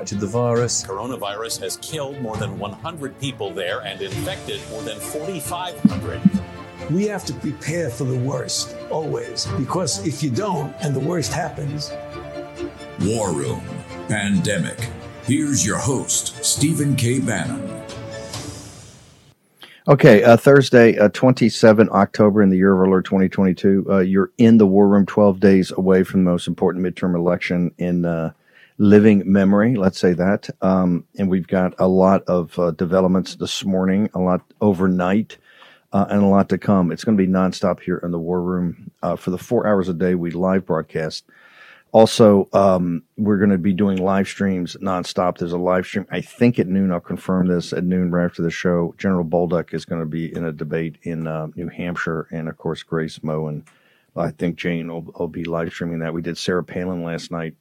contracted the virus. Coronavirus has killed more than 100 people there and infected more than 4,500. We have to prepare for the worst, always, because if you don't and the worst happens. War Room Pandemic. Here's your host, Stephen K. Bannon. Okay, uh, Thursday, uh, 27 October in the year of our Lord 2022. Uh, you're in the war room 12 days away from the most important midterm election in uh, living memory, let's say that. Um, and we've got a lot of uh, developments this morning, a lot overnight, uh, and a lot to come. It's going to be nonstop here in the War Room uh, for the four hours a day we live broadcast. Also, um, we're going to be doing live streams nonstop. There's a live stream, I think at noon. I'll confirm this at noon right after the show. General Bolduc is going to be in a debate in uh, New Hampshire, and of course, Grace Moe and I think Jane will, will be live streaming that. We did Sarah Palin last night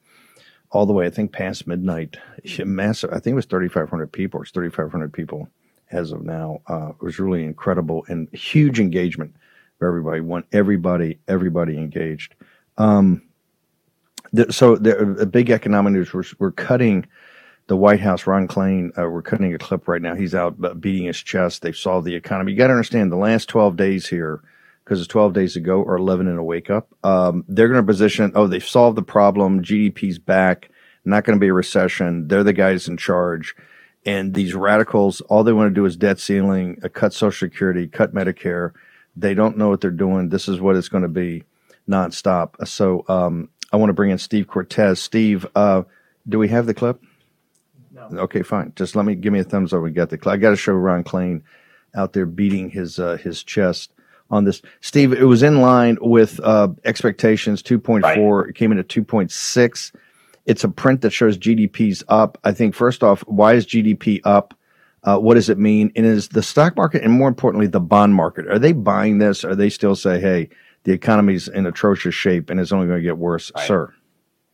all the way, I think, past midnight. Massive. I think it was 3,500 people. It's 3,500 people as of now. Uh, it was really incredible and huge engagement for everybody. Want everybody, everybody engaged. Um, the, so the, big economic news. We're, we're cutting the White House. Ron Klain. Uh, we're cutting a clip right now. He's out beating his chest. They've solved the economy. You got to understand the last 12 days here because it's 12 days ago or 11 in a wake up. Um, they're going to position, oh, they've solved the problem. GDP's back. Not going to be a recession. They're the guys in charge. And these radicals, all they want to do is debt ceiling, uh, cut Social Security, cut Medicare. They don't know what they're doing. This is what it's going to be nonstop. So um, I want to bring in Steve Cortes. Steve, uh, do we have the clip? No. Okay, fine. Just let me give me a thumbs up. We got the clip. I got to show Ron Klain out there beating his uh, his chest on this. Steve, it was in line with uh, expectations 2.4. Right. It came in at 2.6. It's a print that shows GDP's up. I think, first off, why is GDP up? Uh, what does it mean? And is the stock market and more importantly, the bond market, are they buying this? Or they still say, hey, the economy's in atrocious shape and it's only going to get worse, right. sir?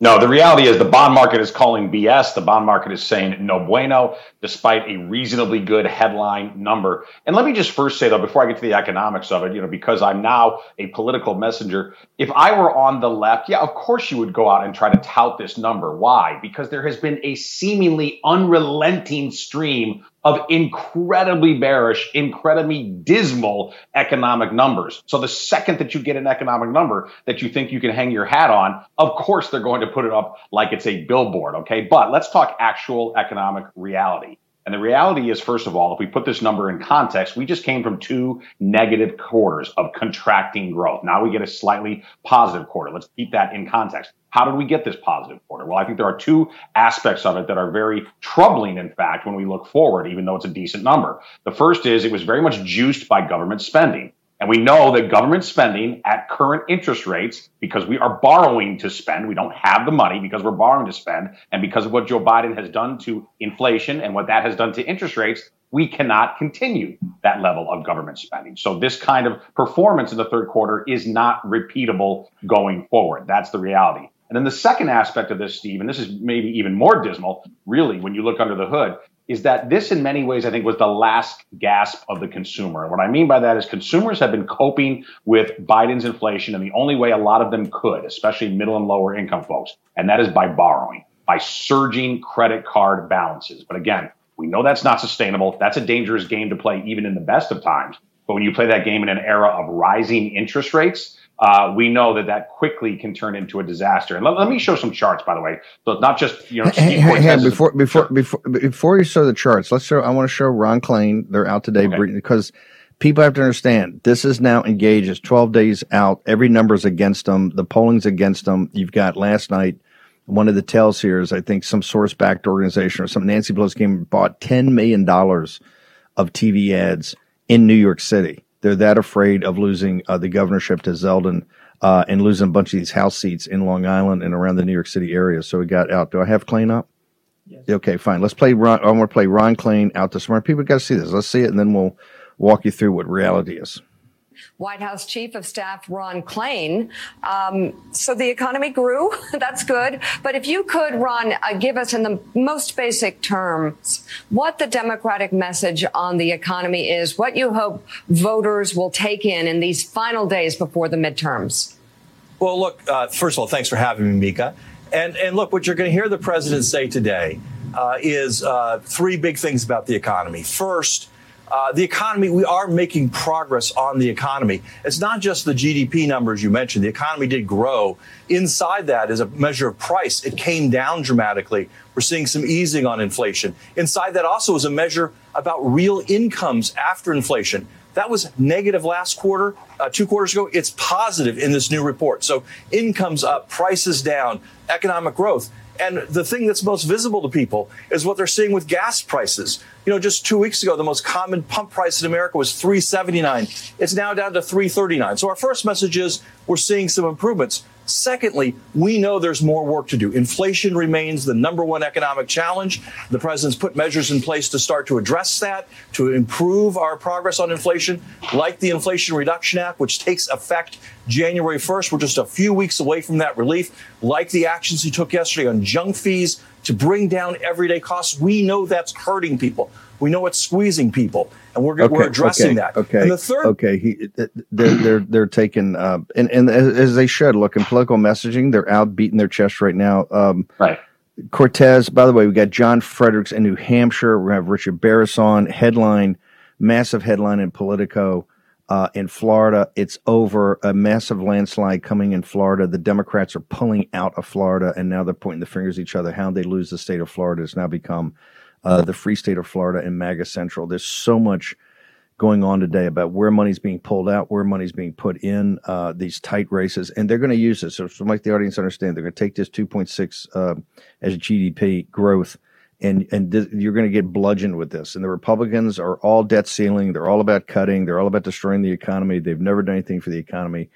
No, the reality is the bond market is calling BS. The bond market is saying no bueno, despite a reasonably good headline number. And let me just first say, though, before I get to the economics of it, you know, because I'm now a political messenger, if I were on the left, yeah, of course you would go out and try to tout this number. Why? Because there has been a seemingly unrelenting stream of incredibly bearish, incredibly dismal economic numbers. So the second that you get an economic number that you think you can hang your hat on, of course they're going to put it up like it's a billboard, okay? But let's talk actual economic reality. And the reality is, first of all, if we put this number in context, we just came from two negative quarters of contracting growth. Now we get a slightly positive quarter. Let's keep that in context. How did we get this positive quarter? Well, I think there are two aspects of it that are very troubling, in fact, when we look forward, even though it's a decent number. The first is it was very much juiced by government spending. And we know that government spending at current interest rates, because we are borrowing to spend, we don't have the money because we're borrowing to spend, and because of what Joe Biden has done to inflation and what that has done to interest rates, we cannot continue that level of government spending. So this kind of performance in the third quarter is not repeatable going forward. That's the reality. And then the second aspect of this, Steve, and this is maybe even more dismal, really, when you look under the hood, is that this, in many ways, I think, was the last gasp of the consumer. And what I mean by that is consumers have been coping with Biden's inflation in the only way a lot of them could, especially middle and lower income folks, and that is by borrowing, by surging credit card balances. But again, we know that's not sustainable. That's a dangerous game to play, even in the best of times. But when you play that game in an era of rising interest rates, uh, we know that that quickly can turn into a disaster. And let, let, me show some charts, by the way. So it's not just you know. Hey, hey, hey before before before before you show the charts, let's show. I want to show Ron Klain. They're out today okay. because people have to understand this is now engaged. It's twelve days out. Every number's against them. The polling's against them. You've got last night. One of the tells here is I think some Soros backed organization or some Nancy Pelosi came and bought ten million dollars of TV ads in New York City They're that afraid of losing uh, the governorship to Zeldin uh, and losing a bunch of these House seats in Long Island and around the New York City area. So we got out. Do I have Klain up? Yes. Okay, fine. Let's play Ron. I want to play Ron Klain out to smart people. Got to see this. Let's see it, and then we'll walk you through what reality is. White House Chief of Staff Ron Klain. Um, so the economy grew. That's good. But if you could, Ron, uh, give us in the most basic terms what the Democratic message on the economy is, what you hope voters will take in in these final days before the midterms. Well, look, uh, first of all, thanks for having me, Mika. And, and look, what you're going to hear the president say today uh, is uh, three big things about the economy. First, uh, the economy, we are making progress on the economy. It's not just the GDP numbers you mentioned. The economy did grow. Inside that is a measure of price. It came down dramatically. We're seeing some easing on inflation. Inside that also is a measure about real incomes after inflation. That was negative last quarter, uh, two quarters ago. It's positive in this new report. So incomes up, prices down, economic growth. And the thing that's most visible to people is what they're seeing with gas prices. You know, just two weeks ago, the most common pump price in America was 379. It's now down to 339. So our first message is we're seeing some improvements. Secondly, we know there's more work to do. Inflation remains the number one economic challenge. The president's put measures in place to start to address that, to improve our progress on inflation, like the Inflation Reduction Act, which takes effect January 1st. We're just a few weeks away from that relief, like the actions he took yesterday on junk fees to bring down everyday costs. We know that's hurting people. We know it's squeezing people, and we're okay, we're addressing okay, that. Okay. And the third, okay, he, they're they're they're taking uh, and and as they should look in political messaging, they're out beating their chest right now. Um, right. Cortes. By the way, we got John Fredericks in New Hampshire. We have Richard Baris on headline, massive headline in Politico. Uh, in Florida, it's over a massive landslide coming in Florida. The Democrats are pulling out of Florida, and now they're pointing the fingers at each other. How they lose the state of Florida has now become uh, the free state of Florida and MAGA Central. There's so much going on today about where money's being pulled out, where money's being put in uh, these tight races, and they're going to use this. So, to make the audience understand, they're going to take this 2.6 uh, as GDP growth, and and th- you're going to get bludgeoned with this. And the Republicans are all debt ceiling. They're all about cutting. They're all about destroying the economy. They've never done anything for the economy.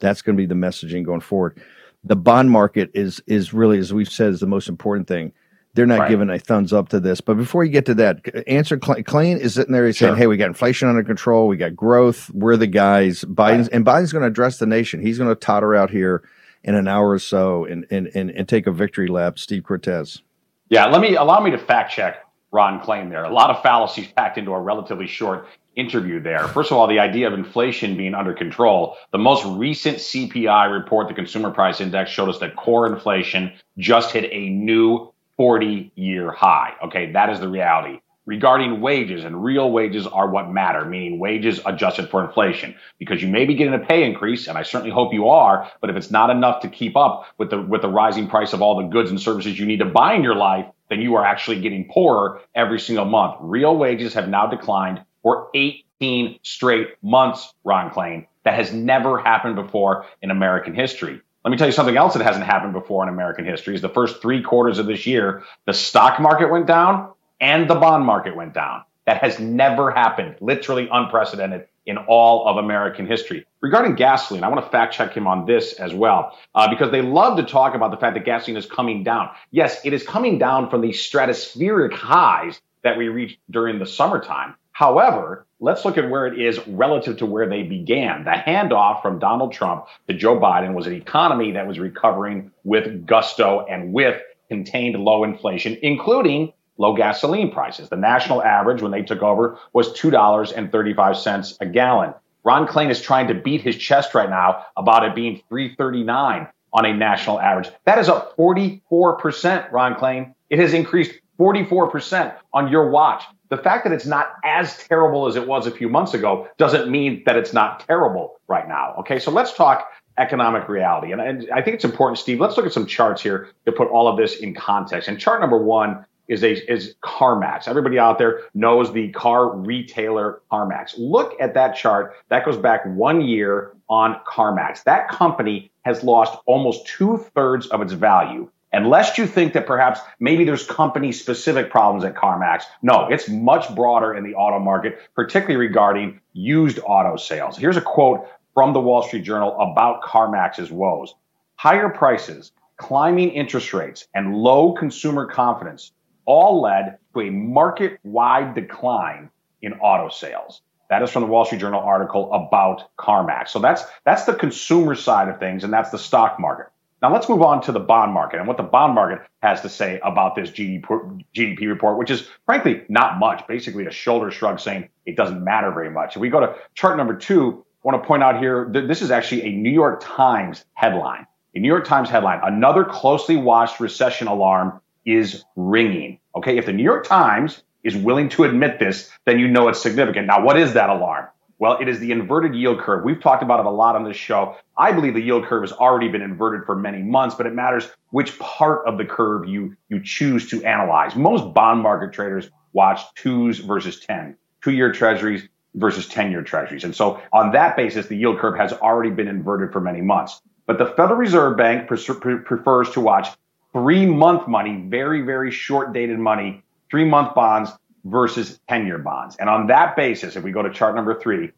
That's going to be the messaging going forward. The bond market is is really, as we've said, is the most important thing they're not right. giving a thumbs up to this. But before you get to that, answer Klain is sitting there. He's sure. saying, "Hey, we got inflation under control. We got growth. We're the guys." Biden's right. and Biden's going to address the nation. He's going to totter out here in an hour or so and and and, and take a victory lap. Steve Cortes. Yeah, let me allow me to fact check Ron Klain there. A lot of fallacies packed into a relatively short interview there. First of all, the idea of inflation being under control. The most recent CPI report, the Consumer Price Index, showed us that core inflation just hit a new 40 year high. Okay, that is the reality. Regarding wages, and real wages are what matter, meaning wages adjusted for inflation. Because you may be getting a pay increase, and I certainly hope you are, but if it's not enough to keep up with the with the rising price of all the goods and services you need to buy in your life, then you are actually getting poorer every single month. Real wages have now declined for 18 straight months, Ron Klain. That has never happened before in American history. Let me tell you something else that hasn't happened before in American history is the first three quarters of this year, the stock market went down and the bond market went down. That has never happened, literally unprecedented in all of American history. Regarding gasoline, I want to fact check him on this as well, uh, because they love to talk about the fact that gasoline is coming down. Yes, it is coming down from the stratospheric highs that we reached during the summertime. However, let's look at where it is relative to where they began. The handoff from Donald Trump to Joe Biden was an economy that was recovering with gusto and with contained low inflation, including low gasoline prices. The national average when they took over was $2.35 a gallon. Ron Klain is trying to beat his chest right now about it being 339 on a national average. That is up 44%, Ron Klain. It has increased 44% on your watch the fact that it's not as terrible as it was a few months ago doesn't mean that it's not terrible right now. Okay, so let's talk economic reality. And, and, I think it's important, Steve. Let's look at some charts here to put all of this in context. And chart number one is a is CarMax. Everybody out there knows the car retailer CarMax. Look at that chart. That goes back one year on CarMax. That company has lost almost two thirds of its value And lest you think that perhaps maybe there's company specific problems at CarMax, no, it's much broader in the auto market, particularly regarding used auto sales. Here's a quote from the Wall Street Journal about CarMax's woes. Higher prices, climbing interest rates, and low consumer confidence all led to a market wide decline in auto sales. That is from the Wall Street Journal article about CarMax. So that's that's the consumer side of things, and that's the stock market. Now let's move on to the bond market and what the bond market has to say about this GDP report, which is frankly not much. Basically, a shoulder shrug saying it doesn't matter very much. If we go to chart number two, I want to point out here that this is actually a New York Times headline. A New York Times headline: Another closely watched recession alarm is ringing. Okay, if the New York Times is willing to admit this, then you know it's significant. Now, what is that alarm? Well, it is the inverted yield curve. We've talked about it a lot on this show. I believe the yield curve has already been inverted for many months, but it matters which part of the curve you, you choose to analyze. Most bond market traders watch twos versus 10, two year treasuries versus 10 year treasuries. And so on that basis, the yield curve has already been inverted for many months. But the Federal Reserve Bank prefers to watch three month money, very, very short dated money three month bonds versus 10 year bonds. And on that basis, if we go to chart number three,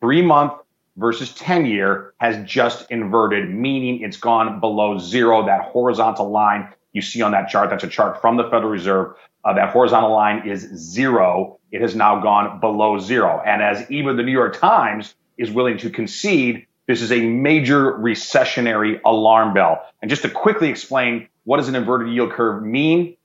three month versus 10 year has just inverted, meaning it's gone below zero. That horizontal line you see on that chart, that's a chart from the Federal Reserve. Uh, that horizontal line is zero. It has now gone below zero. And as even the New York Times is willing to concede, this is a major recessionary alarm bell. And just to quickly explain, what does an inverted yield curve mean?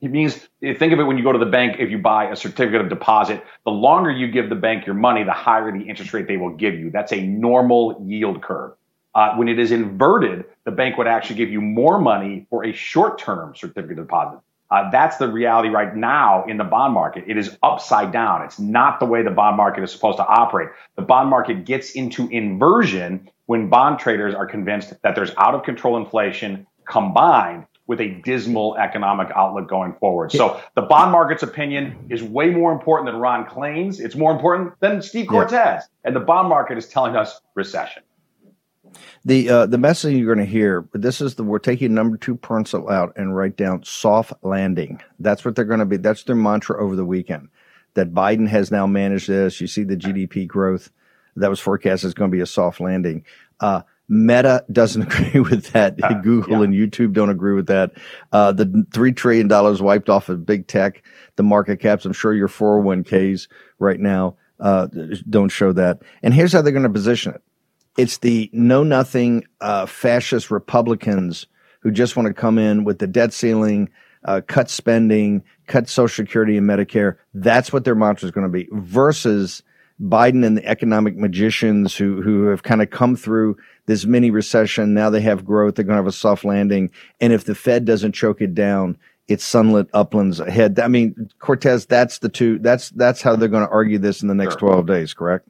It means think of it when you go to the bank, if you buy a certificate of deposit, the longer you give the bank your money, the higher the interest rate they will give you. That's a normal yield curve. Uh, when it is inverted, the bank would actually give you more money for a short term certificate of deposit. Uh, that's the reality right now in the bond market. It is upside down. It's not the way the bond market is supposed to operate. The bond market gets into inversion when bond traders are convinced that there's out of control inflation combined with a dismal economic outlook going forward. So the bond market's opinion is way more important than Ron Klain's. It's more important than Steve Cortes. Yeah. And the bond market is telling us recession. The uh, the message you're going to hear, this is the we're taking number two pencil out and write down soft landing. That's what they're going to be. That's their mantra over the weekend. That Biden has now managed this. You see the GDP growth that was forecast is going to be a soft landing. Uh, Meta doesn't agree with that. Uh, Google yeah. and YouTube don't agree with that. Uh, the three trillion dollars wiped off of big tech, the market caps. I'm sure your 401ks right now uh, don't show that. And here's how they're going to position it: it's the know nothing uh, fascist Republicans who just want to come in with the debt ceiling, uh, cut spending, cut Social Security and Medicare. That's what their mantra is going to be. Versus Biden and the economic magicians who who have kind of come through this mini recession. Now they have growth. They're going to have a soft landing. And if the Fed doesn't choke it down, it's sunlit uplands ahead. I mean, Cortes, that's the two. That's that's how they're going to argue this in the next sure. twelve days. Correct?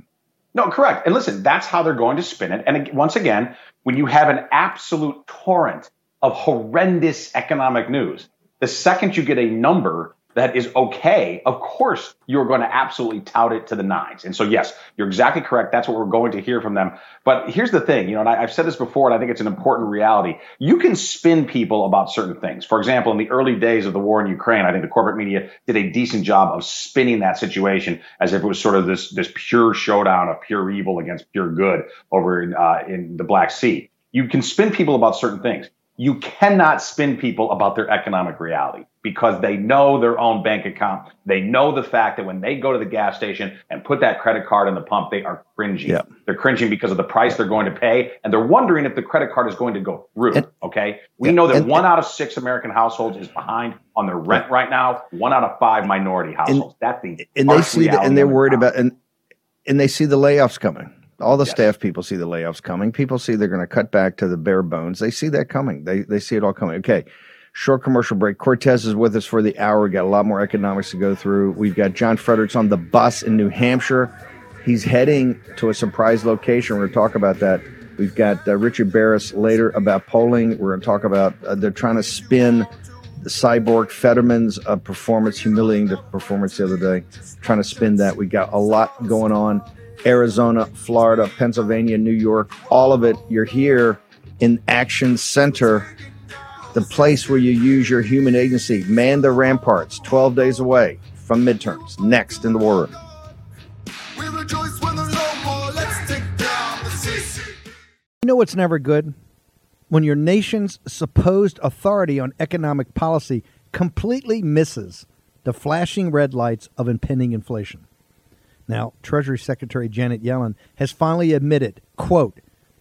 No, correct. And listen, that's how they're going to spin it. And once again, when you have an absolute torrent of horrendous economic news, the second you get a number that is okay, of course you're going to absolutely tout it to the nines. And so, yes, you're exactly correct. That's what we're going to hear from them. But here's the thing, you know, and I, have said this before, and I think it's an important reality. You can spin people about certain things. For example, in the early days of the war in Ukraine, I think the corporate media did a decent job of spinning that situation as if it was sort of this this pure showdown of pure evil against pure good over in, uh, in the Black Sea. You can spin people about certain things you cannot spin people about their economic reality because they know their own bank account. They know the fact that when they go to the gas station and put that credit card in the pump, they are cringing. Yeah. They're cringing because of the price they're going to pay, and they're wondering if the credit card is going to go through. And, okay, we yeah, know that and, one and, out of six American households is behind on their rent right now. One out of five minority households. That's the and they see that, and they're worried about and and they see the layoffs coming all the yes. staff people see the layoffs coming. People see they're going to cut back to the bare bones. They see that coming. They they see it all coming. Okay. Short commercial break. Cortes is with us for the hour. We got a lot more economics to go through. We've got John Fredericks on the bus in New Hampshire. He's heading to a surprise location. We're going to talk about that. We've got uh, Richard Baris later about polling. We're going to talk about uh, they're trying to spin the cyborg Fetterman's uh, performance, humiliating the performance the other day, trying to spin that. We got a lot going on. Arizona, Florida, Pennsylvania, New York, all of it. You're here in Action Center, the place where you use your human agency. Man the ramparts, 12 days away from midterms. Next in the war room. You know what's never good? When your nation's supposed authority on economic policy completely misses the flashing red lights of impending inflation. Now, Treasury Secretary Janet Yellen has finally admitted, quote,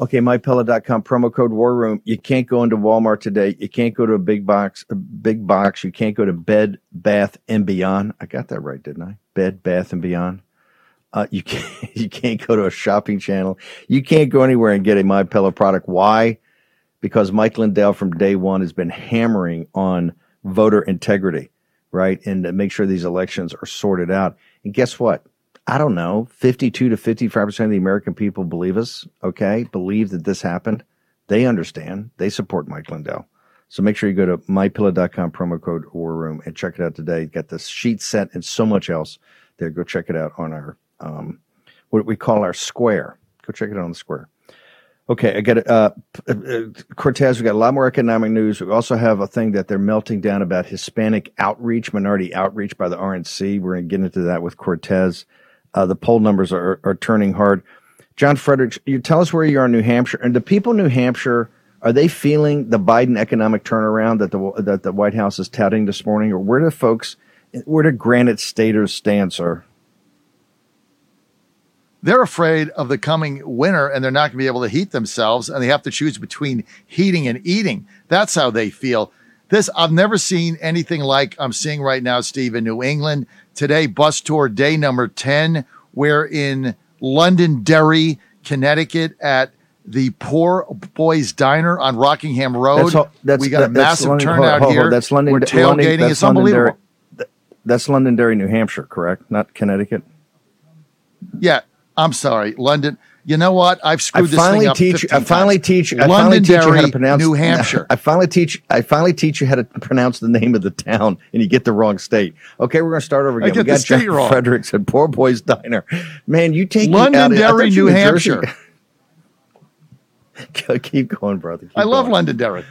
Okay, mypillow.com promo code war room. You can't go into Walmart today. You can't go to a big box, a big box. You can't go to Bed Bath and Beyond. I got that right, didn't I? Bed Bath and Beyond. Uh, you can't you can't go to a shopping channel. You can't go anywhere and get a My Pillow product. Why? Because Mike Lindell from day one has been hammering on voter integrity, right, and to make sure these elections are sorted out. And guess what? I don't know, 52 to 55% of the American people believe us, okay? Believe that this happened. They understand. They support Mike Lindell. So make sure you go to mypillow.com, promo code War Room, and check it out today. Got the sheet set and so much else there. Go check it out on our, um, what we call our square. Go check it out on the square. Okay, I got uh, uh, Cortes. We got a lot more economic news. We also have a thing that they're melting down about Hispanic outreach, minority outreach by the RNC. We're going to get into that with Cortes. Uh, the poll numbers are, are turning hard. John Frederick, you tell us where you are in New Hampshire, and the people in New Hampshire are they feeling the Biden economic turnaround that the that the White House is touting this morning, or where do folks, where do Granite Staters stand, sir? They're afraid of the coming winter, and they're not going to be able to heat themselves, and they have to choose between heating and eating. That's how they feel. This I've never seen anything like I'm seeing right now, Steve, in New England. Today, bus tour day number 10. We're in Londonderry, Connecticut at the Poor Boys Diner on Rockingham Road. That's, that's, we got a massive London, turnout hold, hold, here. That's London. We're tailgating. London, it's unbelievable. That's Londonderry, New Hampshire, correct? Not Connecticut. Yeah, I'm sorry, London. You know what? I've screwed I finally this thing up. teach. I finally times. teach. I finally teach you how to pronounce New Hampshire. I finally teach. I finally teach you how to pronounce the name of the town, and you get the wrong state. Okay, we're gonna start over again. We got John wrong. Fredericks at Poor Boys Diner. Man, you take Londonderry, New, New Hampshire. Keep going, brother. Keep I love going. Londonderry.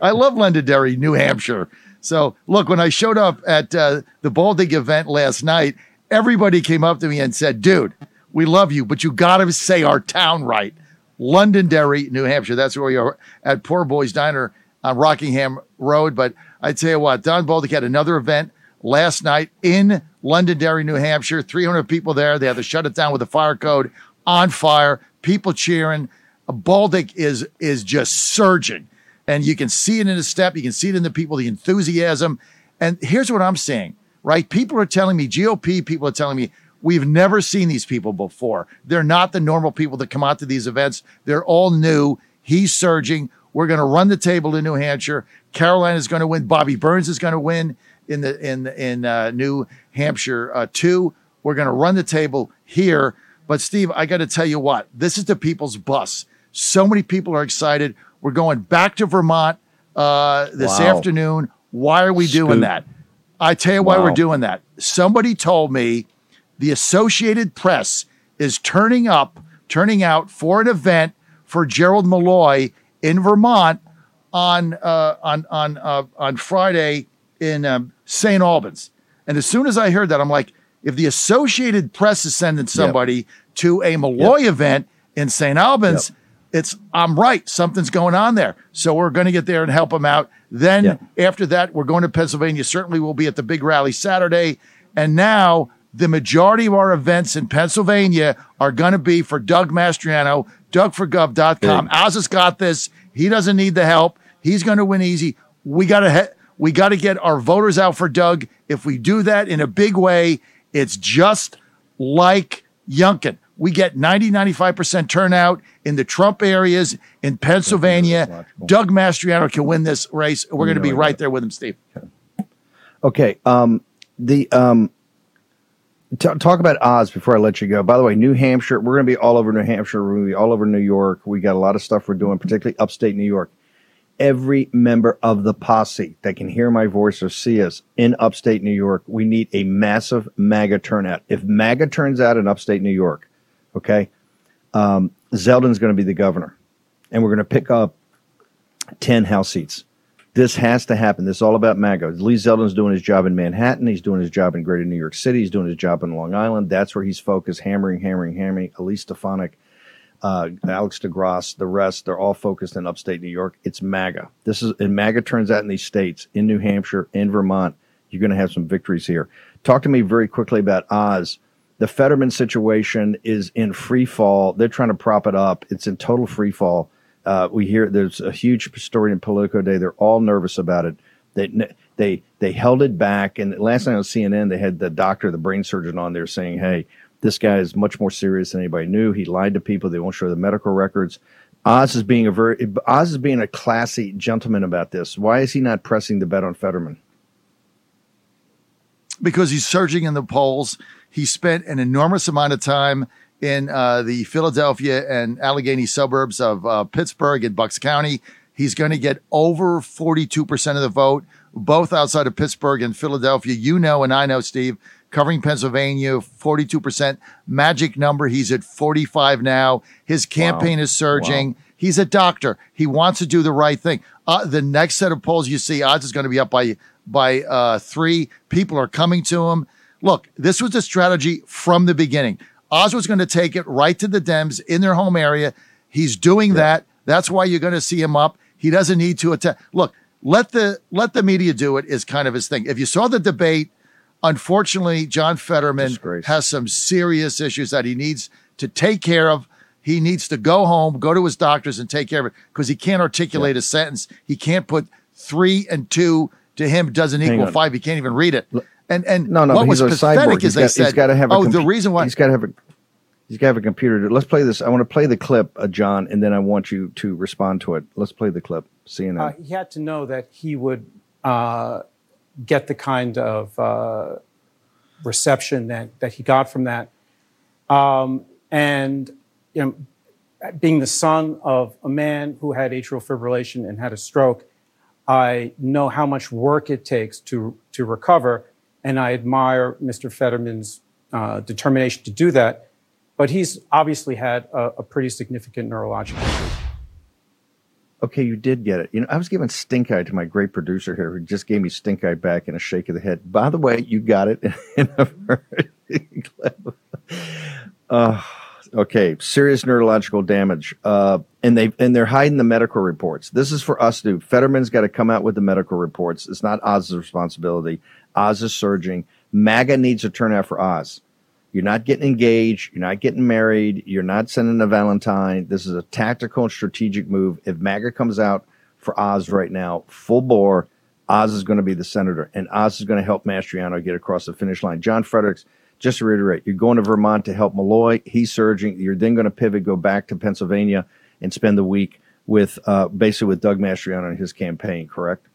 I love Londonderry, New Hampshire. So look, when I showed up at uh, the Bolduc event last night, everybody came up to me and said, "Dude." We love you, but you got to say our town right. Londonderry, New Hampshire. That's where we are at Poor Boys Diner on Rockingham Road. But I tell you what, Don Bolduc had another event last night in Londonderry, New Hampshire. 300 people there. They had to shut it down with a fire code on fire. People cheering. Bolduc is is just surging, and you can see it in his step. You can see it in the people, the enthusiasm. And here's what I'm saying, right? People are telling me, GOP people are telling me, We've never seen these people before. They're not the normal people that come out to these events. They're all new. He's surging. We're going to run the table in New Hampshire. Carolina is going to win. Bobby Burns is going to win in the in in uh, New Hampshire uh, too. We're going to run the table here. But Steve, I got to tell you what. This is the people's bus. So many people are excited. We're going back to Vermont uh, this Wow. afternoon. Why are we doing that? I tell you why Wow. we're doing that. Somebody told me the Associated Press is turning up, turning out for an event for Gerald Malloy in Vermont on uh, on on uh, on Friday in um, St. Albans. And as soon as I heard that, I'm like, if the Associated Press is sending somebody to a Malloy event in St. Albans, it's I'm right. Something's going on there. So we're going to get there and help them out. Then after that, we're going to Pennsylvania. Certainly, we'll be at the big rally Saturday. And now the majority of our events in Pennsylvania are going to be for Doug Mastriano, DougForGov.com. Oz has got this. He doesn't need the help. He's going to win easy. We got to he- we got to get our voters out for Doug. If we do that in a big way, it's just like Youngkin. We get 90, 95% turnout in the Trump areas in Pennsylvania. Doug Mastriano can win this race. We're going to be right there with him, Steve. Okay. Um, the um, t- talk about Oz before I let you go. By the way, New Hampshire, we're going to be all over New Hampshire. We're going to be all over New York. We got a lot of stuff we're doing, particularly upstate New York. Every member of the posse that can hear my voice or see us in upstate New York, we need a massive MAGA turnout. If MAGA turns out in upstate New York, okay, um, Zeldin's going to be the governor, and we're going to pick up 10 House seats. This has to happen. This is all about MAGA. Lee Zeldin's doing his job in Manhattan. He's doing his job in greater New York City. He's doing his job in Long Island. That's where he's focused, hammering, hammering, hammering. Elise Stefanik, uh, Alex DeGrasse, the rest, they're all focused in upstate New York. It's MAGA. This is, and MAGA turns out in these states, in New Hampshire, in Vermont, you're going to have some victories here. Talk to me very quickly about Oz. The Fetterman situation is in free fall. They're trying to prop it up. It's in total free fall. Uh, we hear there's a huge story in Politico Day. They're all nervous about it. They they they held it back. And last night on CNN, they had the doctor, the brain surgeon, on there saying, "Hey, this guy is much more serious than anybody knew. He lied to people. They won't show the medical records." Oz is being a very Oz is being a classy gentleman about this. Why is he not pressing the bet on Fetterman? because he's surging in the polls. He spent an enormous amount of time in uh, the Philadelphia and Allegheny suburbs of uh, Pittsburgh and Bucks County. He's going to get over 42% of the vote, both outside of Pittsburgh and Philadelphia. You know, and I know, Steve, covering Pennsylvania, 42% magic number. He's at 45 now. His campaign is surging. He's a doctor. He wants to do the right thing. Uh, the next set of polls you see, Oz is going to be up by by uh, three. People are coming to him. Look, this was a strategy from the beginning. Oz was going to take it right to the Dems in their home area. He's doing that. That's why you're going to see him up. He doesn't need to attack. Look, let the let the media do it is kind of his thing. If you saw the debate, unfortunately, John Fetterman has some serious issues that he needs to take care of. He needs to go home, go to his doctors, and take care of it because he can't articulate a sentence. He can't put three and two to him doesn't Hang equal on. five. He can't even read it. And and No, no, what but was he's a pathetic cyborg. is they got, said, he's got to have. A oh, the reason why he's got to have a he's got to have a computer. Let's play this. I want to play the clip, uh, John, and then I want you to respond to it. Let's play the clip. CNN. Uh, he had to know that he would uh, get the kind of uh, reception that, that he got from that. Um, and you know, being the son of a man who had atrial fibrillation and had a stroke, I know how much work it takes to, to recover. And I admire Mr. Fetterman's uh, determination to do that. But he's obviously had a, a pretty significant neurological. Okay, you did get it. You know, I was giving stink eye to my great producer here, who just gave me stink eye back and a shake of the head. By the way, you got it in. Uh, okay, serious neurological damage, uh, and they and they're hiding the medical reports. This is for us to. Fetterman's got to come out with the medical reports. It's not Oz's responsibility. Oz is surging. MAGA needs to turn out for Oz. You're not getting engaged. You're not getting married. You're not sending a Valentine. This is a tactical and strategic move. If MAGA comes out for Oz right now, full bore, Oz is going to be the senator, and Oz is going to help Mastriano get across the finish line. John Fredericks, just to reiterate, you're going to Vermont to help Malloy. He's surging. You're then going to pivot, go back to Pennsylvania, and spend the week with uh, basically with Doug Mastriano and his campaign. Correct?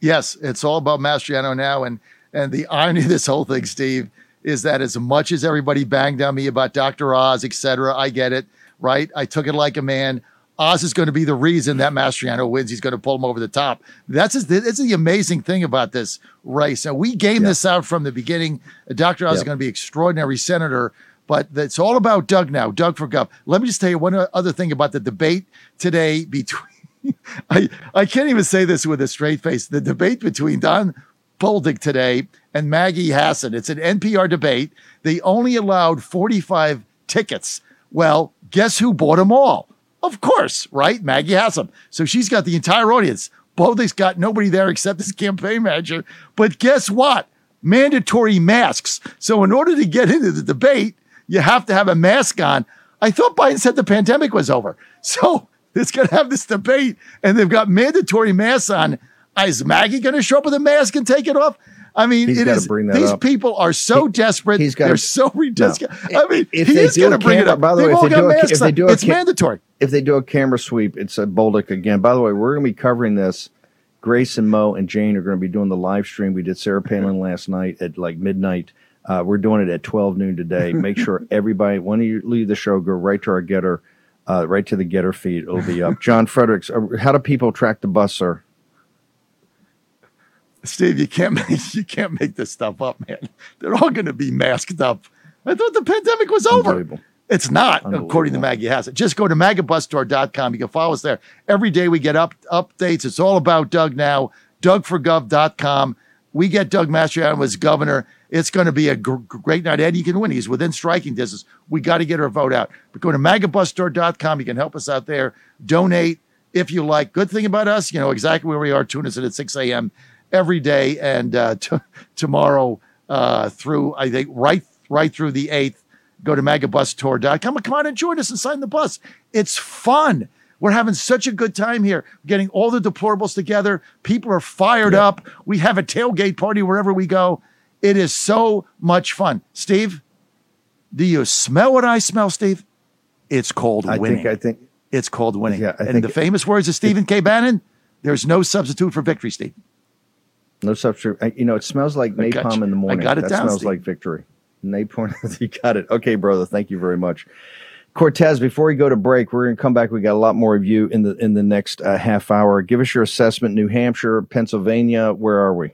Yes, it's all about Mastriano now. And and the irony of this whole thing, Steve, is that as much as everybody banged on me about Dr. Oz, et cetera, I get it, right? I took it like a man. Oz is going to be the reason that Mastriano wins. He's going to pull him over the top. That's just, that's the amazing thing about this race. And we game this out from the beginning. Dr. Oz is going to be extraordinary senator, but it's all about Doug now. Doug for Gov. Let me just tell you one other thing about the debate today between. I I can't even say this with a straight face. The debate between Don Bolduc today and Maggie Hassan. It's an NPR debate. They only allowed 45 tickets. Well, guess who bought them all? Of course, right? Maggie Hassan. So she's got the entire audience. Bolduc's got nobody there except his campaign manager. But guess what? Mandatory masks. So in order to get into the debate, you have to have a mask on. I thought Biden said the pandemic was over. So it's going to have this debate, and they've got mandatory masks on. Is Maggie going to show up with a mask and take it off? I mean, He's it that these up. people are so desperate. he's gotta- They're so ridiculous. No. I mean, if he is going to bring it up. By the way, if they got do a, if they do a it's ca- mandatory. If they do a camera sweep, it's a Bolduc again. By the way, we're going to be covering this. Grace and Mo and Jane are going to be doing the live stream. We did Sarah Palin last night at like midnight. Uh, we're doing it at 12 noon today. Make sure everybody, when you leave the show, go right to our GETTR, uh, right to the GETTR feed. It'll be up. John Fredericks, uh, how do people track the bus, sir? Steve, you can't make you can't make this stuff up, man. They're all going to be masked up. I thought the pandemic was over. It's not, according to Maggie Hassett. Just go to magabustour.com. You can follow us there. Every day we get up updates. It's all about Doug now. DougForGov.com. We get Doug Mastriano as governor. It's going to be a gr- great night. and Eddie can win. He's within striking distance. We got to get our vote out. But go to magabustour.com. You can help us out there. Donate if you like. Good thing about us, you know exactly where we are. Tune us in at 6 a.m. every day. And uh, t- tomorrow uh, through, I think, right right through the 8th, go to magabustour.com. Come on and join us and sign the bus. It's fun. We're having such a good time here, getting all the deplorables together. People are fired up. We have a tailgate party wherever we go. It is so much fun. Steve, do you smell what I smell, Steve? It's called I winning. think, I think, it's called winning. Yeah, I and the famous words of Stephen K. Bannon, there's no substitute for victory, Steve. No substitute. I- You know, it smells like I napalm you. in the morning. I got it that down, smells Steve. like victory. Napalm. you got it. Okay, brother. Thank you very much. Cortes, before we go to break, we're going to come back. We got a lot more of you in the in the next uh, half hour. Give us your assessment. New Hampshire, Pennsylvania. Where are we?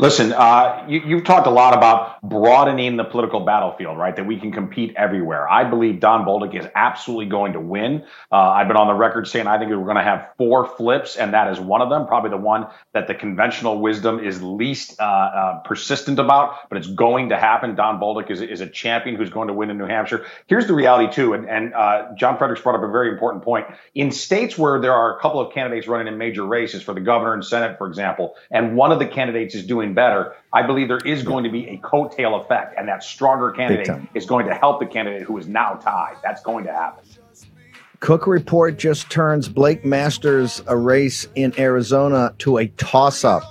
Listen, uh, you, you've talked a lot about broadening the political battlefield, right? That we can compete everywhere. I believe Don Bolduc is absolutely going to win. Uh, I've been on the record saying I think we're going to have four flips, and that is one of them. Probably the one that the conventional wisdom is least uh, uh, persistent about, but it's going to happen. Don Bolduc is, is a champion who's going to win in New Hampshire. Here's the reality, too, and, and uh, John Fredericks brought up a very important point. In states where there are a couple of candidates running in major races for the governor and Senate, for example, and one of the candidates is doing better, I believe there is going to be a coattail effect, and that stronger candidate is going to help the candidate who is now tied. That's going to happen. Cook Report just turns Blake Masters a race in Arizona to a toss up.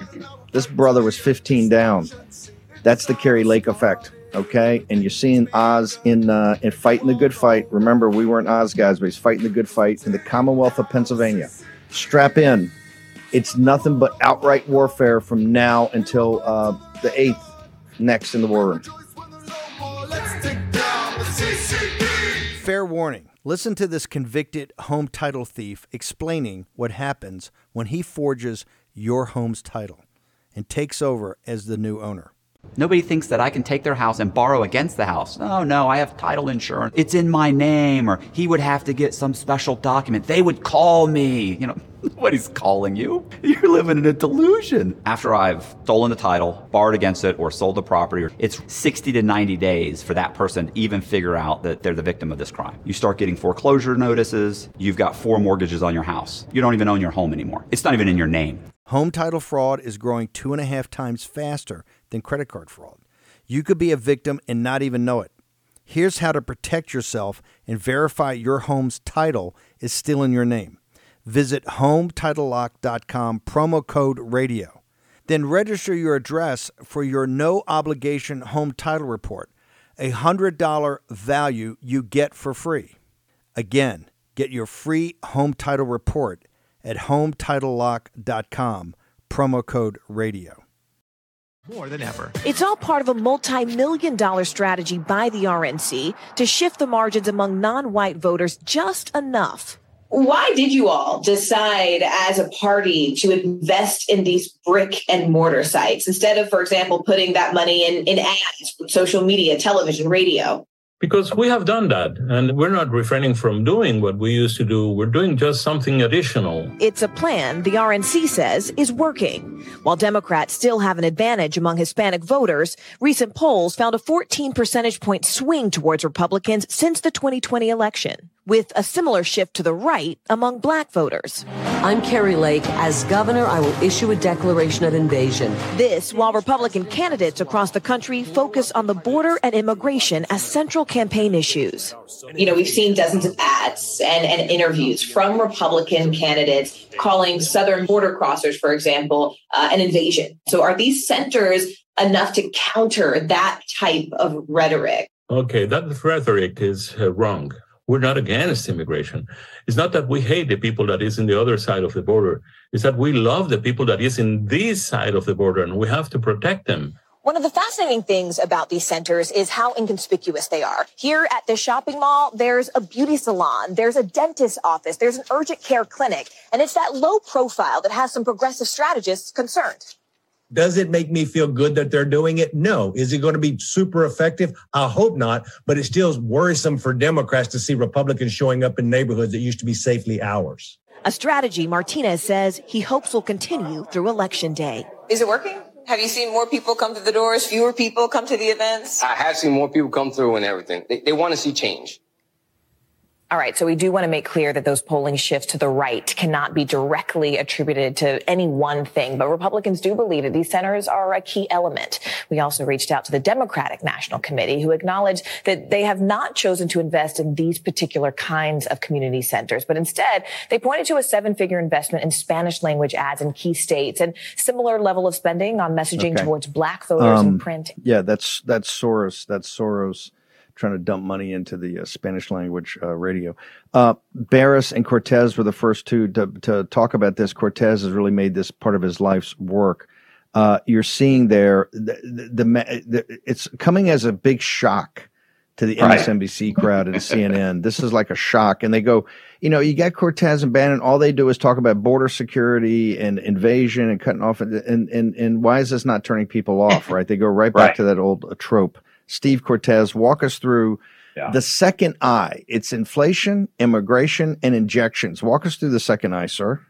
This brother was 15 down. That's the Kari Lake effect. Okay, and you're seeing Oz in uh, in fighting the good fight. Remember, we weren't Oz guys, but he's fighting the good fight in the Commonwealth of Pennsylvania. Strap in. It's nothing but outright warfare from now until uh, the eighth. Next in the war room. Fair warning. Listen to this convicted home title thief explaining what happens when he forges your home's title and takes over as the new owner. Nobody thinks that I can take their house and borrow against the house. Oh, no, I have title insurance. It's in my name, or he would have to get some special document. They would call me. You know, nobody's calling you. You're living in a delusion. After I've stolen the title, borrowed against it, or sold the property, it's 60 to 90 days for that person to even figure out that they're the victim of this crime. You start getting foreclosure notices. You've got four mortgages on your house. You don't even own your home anymore. It's not even in your name. Home title fraud is growing two and a half times faster than credit card fraud. You could be a victim and not even know it. Here's how to protect yourself and verify your home's title is still in your name. Visit HometitleLock.com, promo code radio. Then register your address for your no obligation home title report, a $100 value you get for free. Again, get your free home title report at HometitleLock.com, promo code radio. More than ever. It's all part of a multi million dollar strategy by the RNC to shift the margins among non white voters just enough. Why did you all decide as a party to invest in these brick and mortar sites instead of, for example, putting that money in, in ads, social media, television, radio? Because we have done that, and we're not refraining from doing what we used to do. We're doing just something additional. It's a plan the RNC says is working. While Democrats still have an advantage among Hispanic voters, recent polls found a 14 percentage point swing towards Republicans since the 2020 election, with a similar shift to the right among black voters. I'm Kari Lake. As governor, I will issue a declaration of invasion. This while Republican candidates across the country focus on the border and immigration as central campaign issues. You know, we've seen dozens of ads and, and interviews from Republican candidates calling southern border crossers, for example, uh, an invasion. So are these centers enough to counter that type of rhetoric? Okay, that rhetoric is uh, wrong. We're not against immigration. It's not that we hate the people that is in the other side of the border. It's that we love the people that is in this side of the border and we have to protect them. One of the fascinating things about these centers is how inconspicuous they are. Here at this shopping mall, there's a beauty salon, there's a dentist office, there's an urgent care clinic, and it's that low profile that has some progressive strategists concerned. Does it make me feel good that they're doing it? No. Is it going to be super effective? I hope not, but it still is worrisome for Democrats to see Republicans showing up in neighborhoods that used to be safely ours. A strategy Martinez says he hopes will continue through Election Day. Is it working? Have you seen more people come to the doors, fewer people come to the events? I have seen more people come through and everything. They, they want to see change. All right, so we do want to make clear that those polling shifts to the right cannot be directly attributed to any one thing, but Republicans do believe that these centers are a key element. We also reached out to the Democratic National Committee, who acknowledged that they have not chosen to invest in these particular kinds of community centers, but instead they pointed to a seven-figure investment in Spanish language ads in key states and similar level of spending on messaging Okay. towards black voters Um, in print. Yeah, that's that's Soros. That's Soros trying to dump money into the uh, Spanish language uh, radio. Uh, Baris and Cortes were the first two to, to talk about this. Cortes has really made this part of his life's work. Uh, you're seeing there the, the, the, the it's coming as a big shock to the Right. MSNBC crowd and CNN. This is like a shock, and they go, you know, you got Cortes and Bannon. All they do is talk about border security and invasion and cutting off. And and and why is this not turning people off? Right? They go right back Right. to that old trope. Steve Cortes, walk us through Yeah. the second I. It's inflation, immigration, and injections. Walk us through the second I, sir.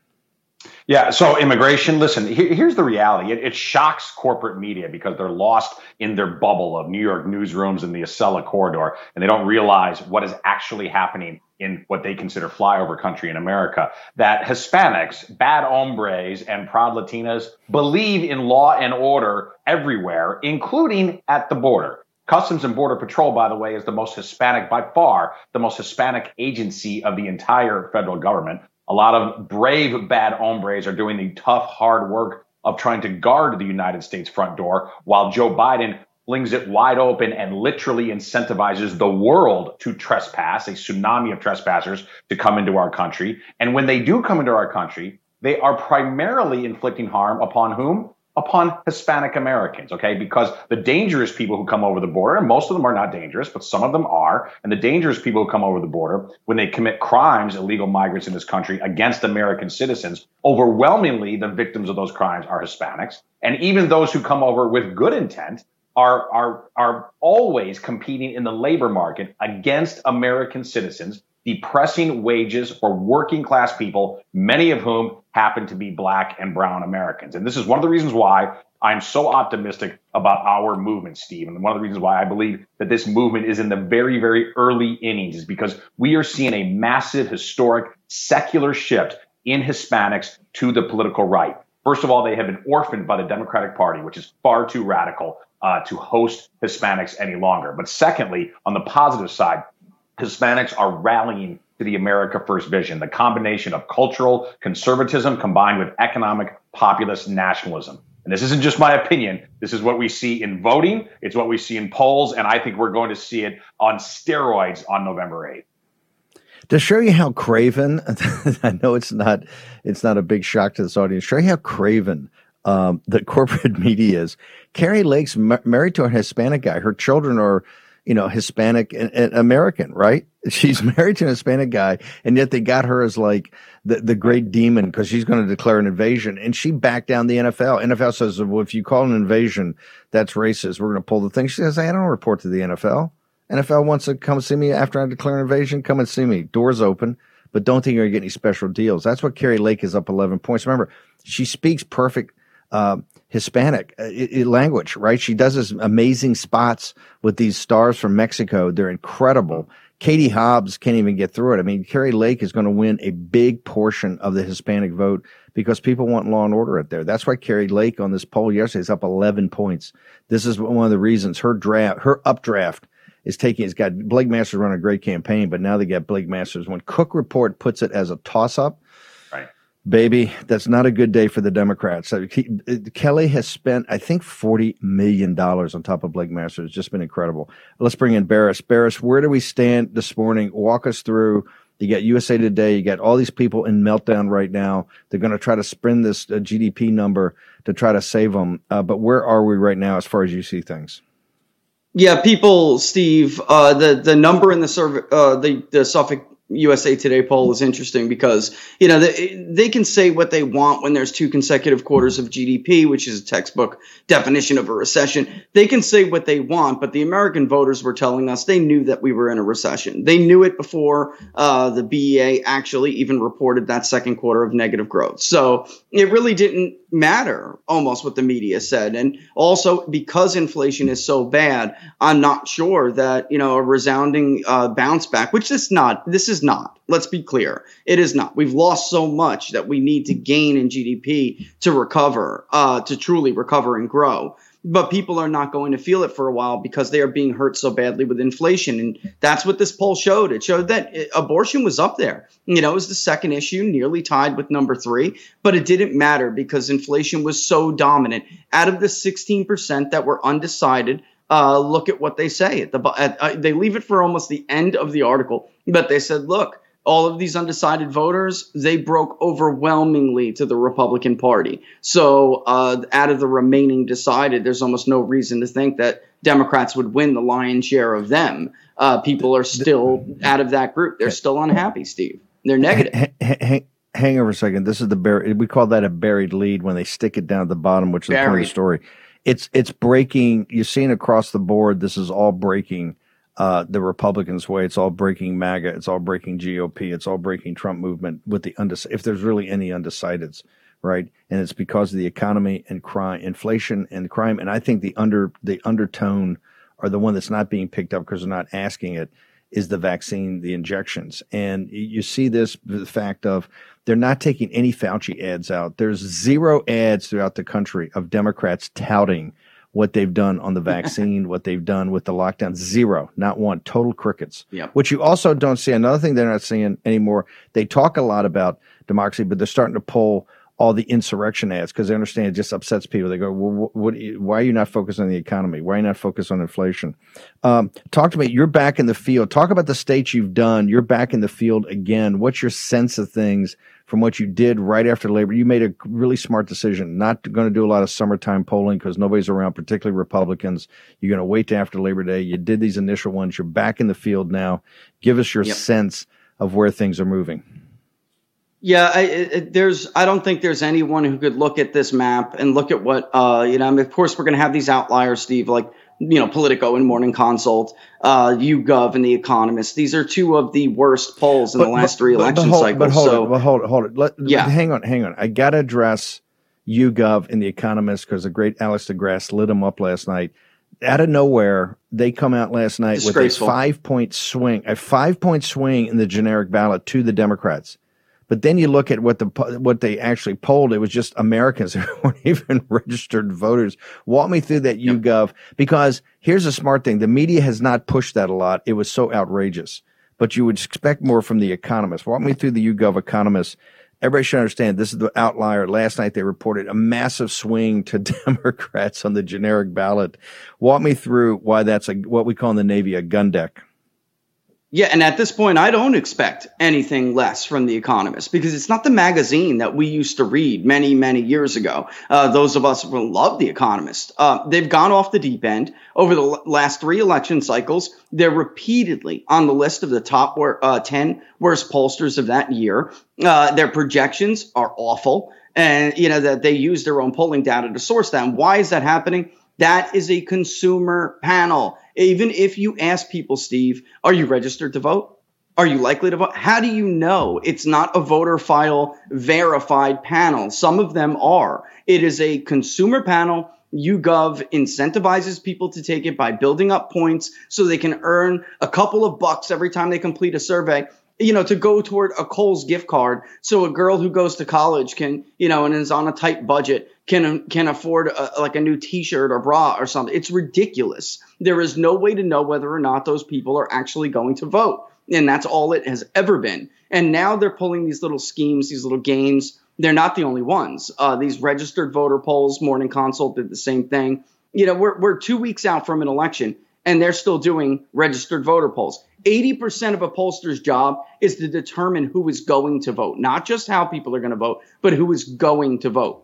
Yeah. So immigration. Listen, here, here's the reality. It, it shocks corporate media because they're lost in their bubble of New York newsrooms and the Acela corridor, and they don't realize what is actually happening in what they consider flyover country in America. That Hispanics, bad hombres, and proud Latinas believe in law and order everywhere, including at the border. Customs and Border Patrol, by the way, is the most Hispanic, by far, the most Hispanic agency of the entire federal government. A lot of brave bad hombres are doing the tough, hard work of trying to guard the United States front door, while Joe Biden flings it wide open and literally incentivizes the world to trespass, a tsunami of trespassers to come into our country. And when they do come into our country, they are primarily inflicting harm upon whom? Upon Hispanic Americans, okay? Because the dangerous people who come over the border, and most of them are not dangerous, but some of them are, and the dangerous people who come over the border, when they commit crimes, illegal migrants in this country against American citizens, overwhelmingly the victims of those crimes are Hispanics. And even those who come over with good intent are, are, are always competing in the labor market against American citizens, depressing wages for working class people, many of whom happen to be black and brown Americans. And this is one of the reasons why I'm so optimistic about our movement, Steve. And one of the reasons why I believe that this movement is in the very, very early innings is because we are seeing a massive, historic, secular shift in Hispanics to the political right. First of all, they have been orphaned by the Democratic Party, which is far too radical uh, to host Hispanics any longer. But secondly, on the positive side, Hispanics are rallying to the America First vision, the combination of cultural conservatism combined with economic populist nationalism. And this isn't just my opinion. This is what we see in voting. It's what we see in polls. And I think we're going to see it on steroids on November 8th. To show you how craven, I know it's not it's not a big shock to this audience. Show you how craven um, the corporate media is. Kari Lake's ma- married to a Hispanic guy. Her children are, you know, Hispanic and, and American, right? She's married to an Hispanic guy, and yet they got her as like the, the great demon because she's going to declare an invasion. And she backed down the NFL. NFL says, well, if you call an invasion, that's racist. We're going to pull the thing. She says, I don't report to the NFL. NFL wants to come see me after I declare an invasion. Come and see me. Doors open, but don't think you're going to get any special deals. That's what Kari Lake is up 11 points. Remember, she speaks perfect uh, Hispanic uh, language, right? She does this amazing spots with these stars from Mexico. They're incredible. Katie Hobbs can't even get through it. I mean, Kari Lake is going to win a big portion of the Hispanic vote because people want law and order out there. That's why Kari Lake on this poll yesterday is up 11 points. This is one of the reasons her draft, her updraft is taking, it's got Blake Masters run a great campaign, but now they got Blake Masters. When Cook Report puts it as a toss up, baby, that's not a good day for the Democrats. He, Kelly has spent, I think, $40 million on top of Blake Masters. It's just been incredible. Let's bring in Baris. Baris, where do we stand this morning? Walk us through. You got USA Today. You got all these people in meltdown right now. They're going to try to spin this uh, GDP number to try to save them. Uh, but where are we right now as far as you see things? Yeah, people, Steve. Uh, the the number in the survey, uh, the the Suffolk USA Today poll is interesting because you know they, they can say what they want when there's two consecutive quarters of GDP, which is a textbook definition of a recession. They can say what they want, but the American voters were telling us they knew that we were in a recession. They knew it before uh, the BEA actually even reported that second quarter of negative growth. So it really didn't matter almost what the media said. And also because inflation is so bad, I'm not sure that, you know, a resounding uh, bounce back, which is not, this is not, let's be clear. It is not. We've lost so much that we need to gain in GDP to recover, uh, to truly recover and grow but people are not going to feel it for a while because they are being hurt so badly with inflation. And that's what this poll showed. It showed that uh, abortion was up there. You know, it was the second issue, nearly tied with number three, but it didn't matter because inflation was so dominant. Out of the 16% that were undecided, uh, look at what they say at the at, uh, they leave it for almost the end of the article, but they said, look, all of these undecided voters, they broke overwhelmingly to the Republican Party. So, uh, out of the remaining decided, there's almost no reason to think that Democrats would win the lion's share of them. Uh, people are still out of that group. They're still unhappy, Steve. They're negative. Hang, hang, hang over a second. This is the buried. We call that a buried lead when they stick it down at the bottom, which is buried. the point of the story. It's it's breaking. You're seeing across the board. This is all breaking uh, the Republicans' way. It's all breaking MAGA. It's all breaking GOP. It's all breaking Trump movement with the undecided. If there's really any undecideds, right? And it's because of the economy and crime, inflation and crime. And I think the under the undertone or the one that's not being picked up because they're not asking it is the vaccine, the injections. And you see this the fact of they're not taking any Fauci ads out. There's zero ads throughout the country of Democrats touting what they've done on the vaccine, what they've done with the lockdown. Zero, not one, total crickets. Yep. Which you also don't see. Another thing they're not seeing anymore, they talk a lot about democracy, but they're starting to pull all the insurrection ads because they understand it just upsets people. They go, well, what, why are you not focused on the economy? Why are you not focused on inflation? Um, talk to me. You're back in the field. Talk about the states you've done. You're back in the field again. What's your sense of things from what you did right after labor. You made a really smart decision, not going to do a lot of summertime polling because nobody's around, particularly Republicans. You're going to wait to after Labor Day. You did these initial ones. You're back in the field now. Give us your yep. sense of where things are moving. Yeah, I, it, there's. I don't think there's anyone who could look at this map and look at what uh, you know. I mean, of course, we're going to have these outliers, Steve, like you know, Politico and Morning Consult, uh, YouGov and The Economist. These are two of the worst polls in but, the last but, three election hold, cycles. But hold so, it, but hold it, hold it. Let, yeah. hang on, hang on. I got to address YouGov and The Economist because the great Alex DeGrasse lit them up last night. Out of nowhere, they come out last night with a five point swing, a five point swing in the generic ballot to the Democrats. But then you look at what the what they actually polled. It was just Americans who weren't even registered voters. Walk me through that yep. YouGov because here's a smart thing: the media has not pushed that a lot. It was so outrageous, but you would expect more from the economists. Walk me through the YouGov economists. Everybody should understand this is the outlier. Last night they reported a massive swing to Democrats on the generic ballot. Walk me through why that's a what we call in the Navy a gun deck. Yeah, and at this point, I don't expect anything less from The Economist because it's not the magazine that we used to read many, many years ago. Uh, those of us who love The Economist, uh, they've gone off the deep end over the last three election cycles. They're repeatedly on the list of the top uh, 10 worst pollsters of that year. Uh, their projections are awful, and you know that they use their own polling data to source them. Why is that happening? That is a consumer panel. Even if you ask people, Steve, are you registered to vote? Are you likely to vote? How do you know it's not a voter file verified panel? Some of them are. It is a consumer panel. YouGov incentivizes people to take it by building up points so they can earn a couple of bucks every time they complete a survey you know, to go toward a Kohl's gift card, so a girl who goes to college can, you know, and is on a tight budget can can afford a, like a new T-shirt or bra or something. It's ridiculous. There is no way to know whether or not those people are actually going to vote, and that's all it has ever been. And now they're pulling these little schemes, these little games. They're not the only ones. Uh, these registered voter polls, Morning Consult did the same thing. You know, we're we're two weeks out from an election, and they're still doing registered voter polls. 80% of a pollster's job is to determine who is going to vote, not just how people are going to vote, but who is going to vote.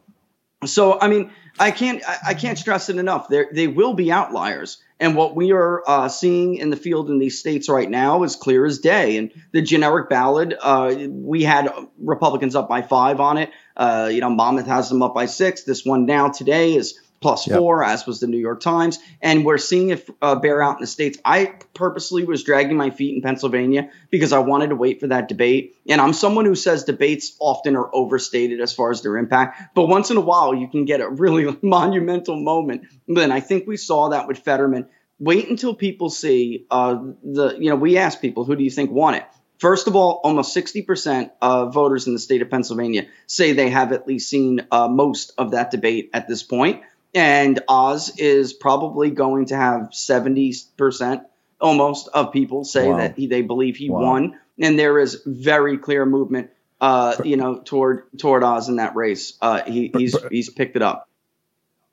So, I mean, I can't I can't stress it enough. There they will be outliers, and what we are uh, seeing in the field in these states right now is clear as day. And the generic ballot, uh, we had Republicans up by five on it. Uh, you know, Monmouth has them up by six. This one now today is plus Yep. four, as was the New York Times. And we're seeing it uh, bear out in the states. I purposely was dragging my feet in Pennsylvania because I wanted to wait for that debate. And I'm someone who says debates often are overstated as far as their impact, but once in a while you can get a really monumental moment. Then I think we saw that with Fetterman. Wait until people see uh, the, you know, we asked people, who do you think won it? First of all, almost 60% of voters in the state of Pennsylvania say they have at least seen uh, most of that debate at this point. And Oz is probably going to have 70% almost of people say Wow. that he, they believe he Wow. won. And there is very clear movement, uh, you know, toward toward Oz in that race. Uh, he, he's he's picked it up.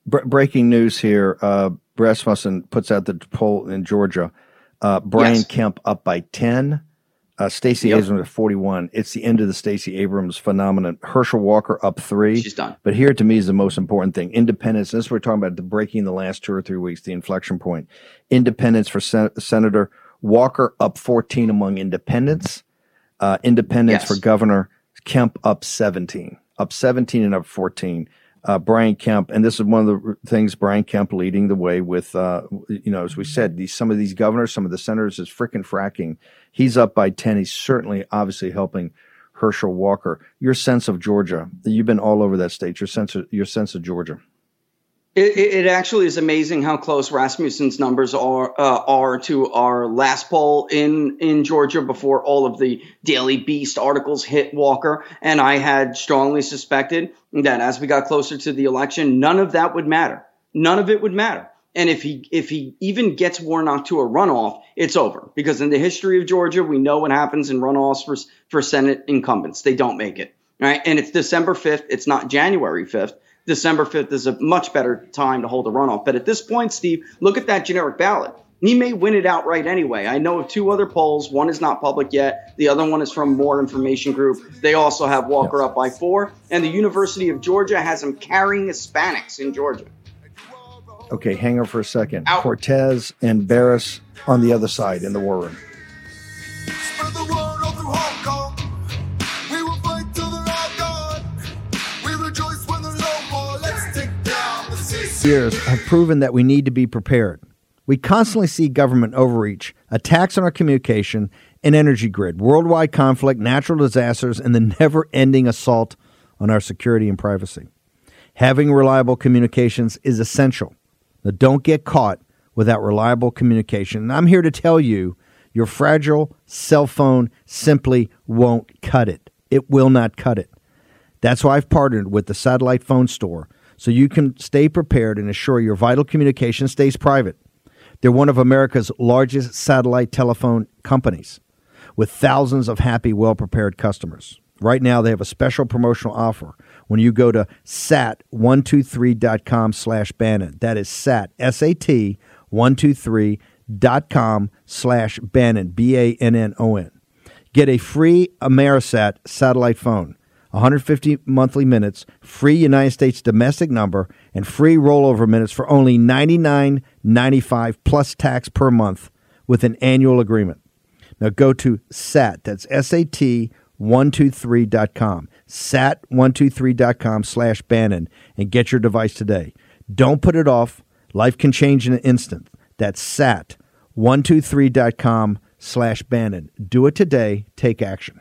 Breaking news here. Uh, Rasmussen puts out the poll in Georgia. Uh, Brian Yes. Kemp up by 10. Uh, Stacey Yep. Abrams at 41. It's the end of the Stacey Abrams phenomenon. Herschel Walker up three. She's done. But here to me is the most important thing. Independence. This we're talking about the breaking the last two or three weeks, the inflection point. Independence for Sen- Senator Walker up 14 among independents. Uh, independence Yes. for Governor Kemp up 17, up 17 and up 14. Uh, Brian Kemp, and this is one of the things Brian Kemp leading the way with, uh, you know, as we said, these some of these governors, some of the senators is freaking fracking. He's up by 10. He's certainly, obviously helping Herschel Walker. Your sense of Georgia, you've been all over that state. Your sense of, your sense of Georgia. It, it actually is amazing how close Rasmussen's numbers are uh, are to our last poll in in Georgia before all of the Daily Beast articles hit Walker. And I had strongly suspected that as we got closer to the election, none of that would matter. None of it would matter. And if he if he even gets Warnock to a runoff, it's over. Because in the history of Georgia, we know what happens in runoffs for for Senate incumbents. They don't make it. Right. And it's December 5th. It's not January 5th. December 5th is a much better time to hold a runoff. But at this point, Steve, look at that generic ballot. He may win it outright anyway. I know of two other polls. One is not public yet. The other one is from Moore Information Group. They also have Walker up by four. And the University of Georgia has him carrying Hispanics in Georgia. Okay, hang on for a second. Cortes and Baris on the other side in the war room. Years have proven that we need to be prepared. We constantly see government overreach, attacks on our communication and energy grid, worldwide conflict, natural disasters, and the never ending assault on our security and privacy. Having reliable communications is essential. Now, don't get caught without reliable communication. And I'm here to tell you your fragile cell phone simply won't cut it. It will not cut it. That's why I've partnered with the Satellite Phone Store so you can stay prepared and assure your vital communication stays private. They're one of America's largest satellite telephone companies with thousands of happy, well prepared customers. Right now, they have a special promotional offer when you go to sat123.com slash Bannon. That is sat, S A T 123 com slash Bannon, B A N N O N. Get a free Amerisat satellite phone, 150 monthly minutes, free United States domestic number, and free rollover minutes for only $99.95 plus tax per month with an annual agreement. Now go to SAT, that's S A T 123.com, sat123.com slash Bannon, and get your device today. Don't put it off. Life can change in an instant. That's sat123.com slash Bannon. Do it today. Take action.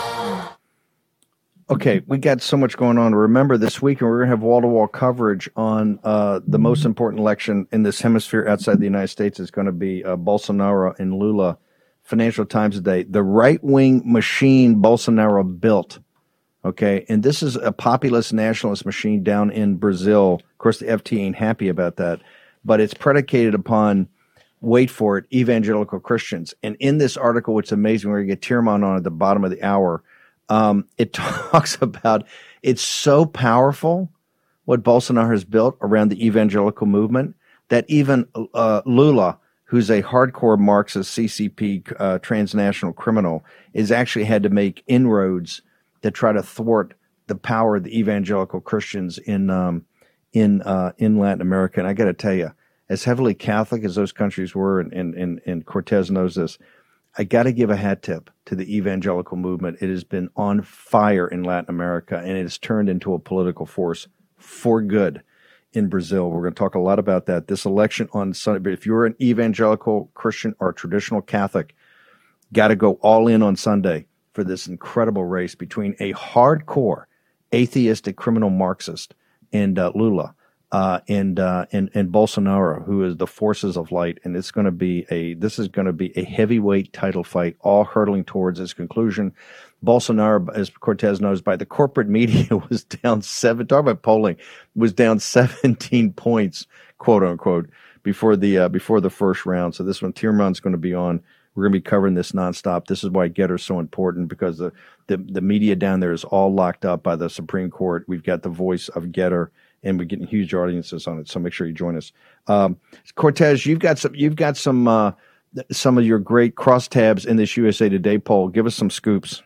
Okay, we got so much going on. Remember, this week, and we're going to have wall to wall coverage on uh, the most important election in this hemisphere outside the United States. is going to be uh, Bolsonaro and Lula. Financial Times today. The right wing machine Bolsonaro built. Okay, and this is a populist nationalist machine down in Brazil. Of course, the FT ain't happy about that, but it's predicated upon, wait for it, evangelical Christians. And in this article, which is amazing, we're going to get Tyrmand on at the bottom of the hour. Um, it talks about it's so powerful what Bolsonaro has built around the evangelical movement that even uh, Lula, who's a hardcore Marxist CCP uh, transnational criminal, is actually had to make inroads to try to thwart the power of the evangelical Christians in um, in uh, in Latin America. And I got to tell you, as heavily Catholic as those countries were, and and, and, and Cortes knows this, I got to give a hat tip to the evangelical movement. It has been on fire in Latin America, and it has turned into a political force for good in Brazil. We're going to talk a lot about that. This election on Sunday, but if you're an evangelical Christian or traditional Catholic, got to go all in on Sunday for this incredible race between a hardcore atheistic criminal Marxist and uh, Lula. Uh, and uh, and and Bolsonaro, who is the forces of light, and it's going to be a this is going to be a heavyweight title fight, all hurtling towards its conclusion. Bolsonaro, as Cortes knows, by the corporate media was down seven. Talk about polling, was down seventeen points, quote unquote, before the uh, before the first round. So this one, Tyrmand's going to be on. We're going to be covering this nonstop. This is why GETTR is so important because the, the the media down there is all locked up by the Supreme Court. We've got the voice of GETTR, and we're getting huge audiences on it. So make sure you join us. Um, Cortes, you've got some you've got some uh, some of your great crosstabs in this USA Today poll. Give us some scoops.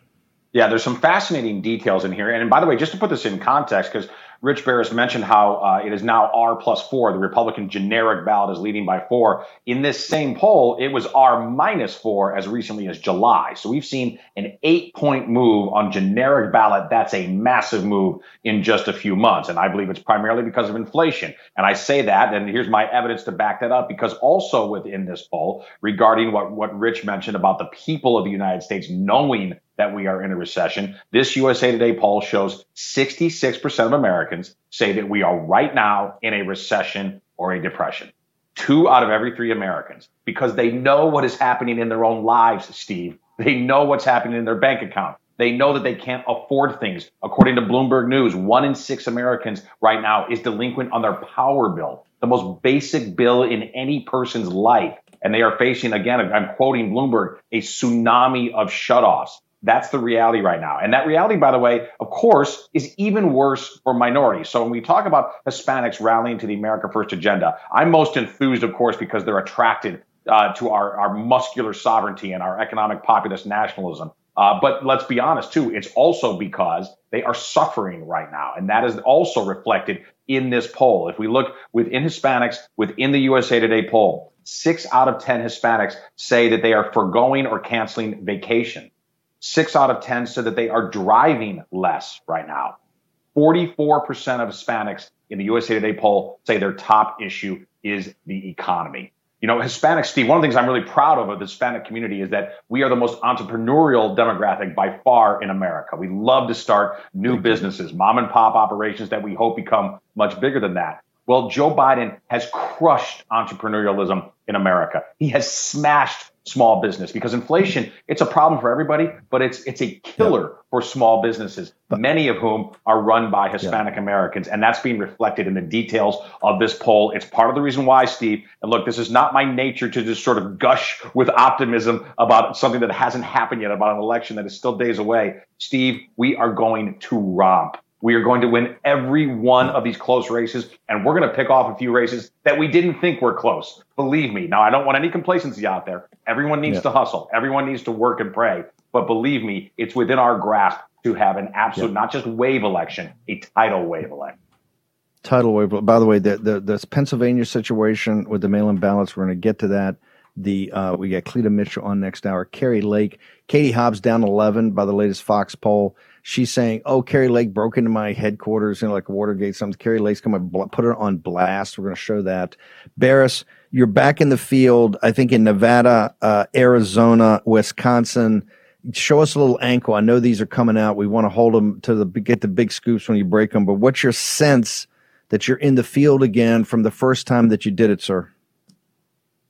Yeah, there's some fascinating details in here. And by the way, just to put this in context, because Rich Baris mentioned how uh, it is now R plus four. The Republican generic ballot is leading by four. In this same poll, it was R minus four as recently as July. So we've seen an eight point move on generic ballot. That's a massive move in just a few months. And I believe it's primarily because of inflation. And I say that, and here's my evidence to back that up, because also within this poll, regarding what, what Rich mentioned about the people of the United States knowing that we are in a recession. This USA Today poll shows 66% of Americans say that we are right now in a recession or a depression. Two out of every three Americans, because they know what is happening in their own lives, Steve. They know what's happening in their bank account. They know that they can't afford things. According to Bloomberg News, one in six Americans right now is delinquent on their power bill, the most basic bill in any person's life. And they are facing, again, I'm quoting Bloomberg, a tsunami of shutoffs. That's the reality right now. And that reality, by the way, of course, is even worse for minorities. So when we talk about Hispanics rallying to the America First agenda, I'm most enthused, of course, because they're attracted uh, to our, our muscular sovereignty and our economic populist nationalism. Uh, but let's be honest, too, it's also because they are suffering right now. And that is also reflected in this poll. If we look within Hispanics, within the USA Today poll, six out of 10 Hispanics say that they are foregoing or canceling vacation. Six out of 10 said that they are driving less right now. 44% of Hispanics in the USA Today poll say their top issue is the economy. You know, Hispanic, Steve, one of the things I'm really proud of of the Hispanic community is that we are the most entrepreneurial demographic by far in America. We love to start new businesses, mom and pop operations that we hope become much bigger than that. Well, Joe Biden has crushed entrepreneurialism in America. He has smashed small business because inflation it's a problem for everybody but it's it's a killer yeah. for small businesses many of whom are run by hispanic yeah. americans and that's being reflected in the details of this poll it's part of the reason why steve and look this is not my nature to just sort of gush with optimism about something that hasn't happened yet about an election that is still days away steve we are going to romp we are going to win every one of these close races, and we're going to pick off a few races that we didn't think were close. Believe me. Now, I don't want any complacency out there. Everyone needs yeah. to hustle. Everyone needs to work and pray. But believe me, it's within our grasp to have an absolute, yeah. not just wave election, a tidal wave election. Tidal wave. By the way, the, the, Pennsylvania situation with the mail-in ballots, we're going to get to that. The uh, we got Cleta Mitchell on next hour. Kari Lake, Katie Hobbs down 11 by the latest Fox poll she's saying, "Oh, Kari Lake broke into my headquarters, you know, like Watergate. Something. Kari Lake's coming. Put her on blast. We're going to show that. Baris, you're back in the field. I think in Nevada, uh, Arizona, Wisconsin. Show us a little ankle. I know these are coming out. We want to hold them to the get the big scoops when you break them. But what's your sense that you're in the field again from the first time that you did it, sir?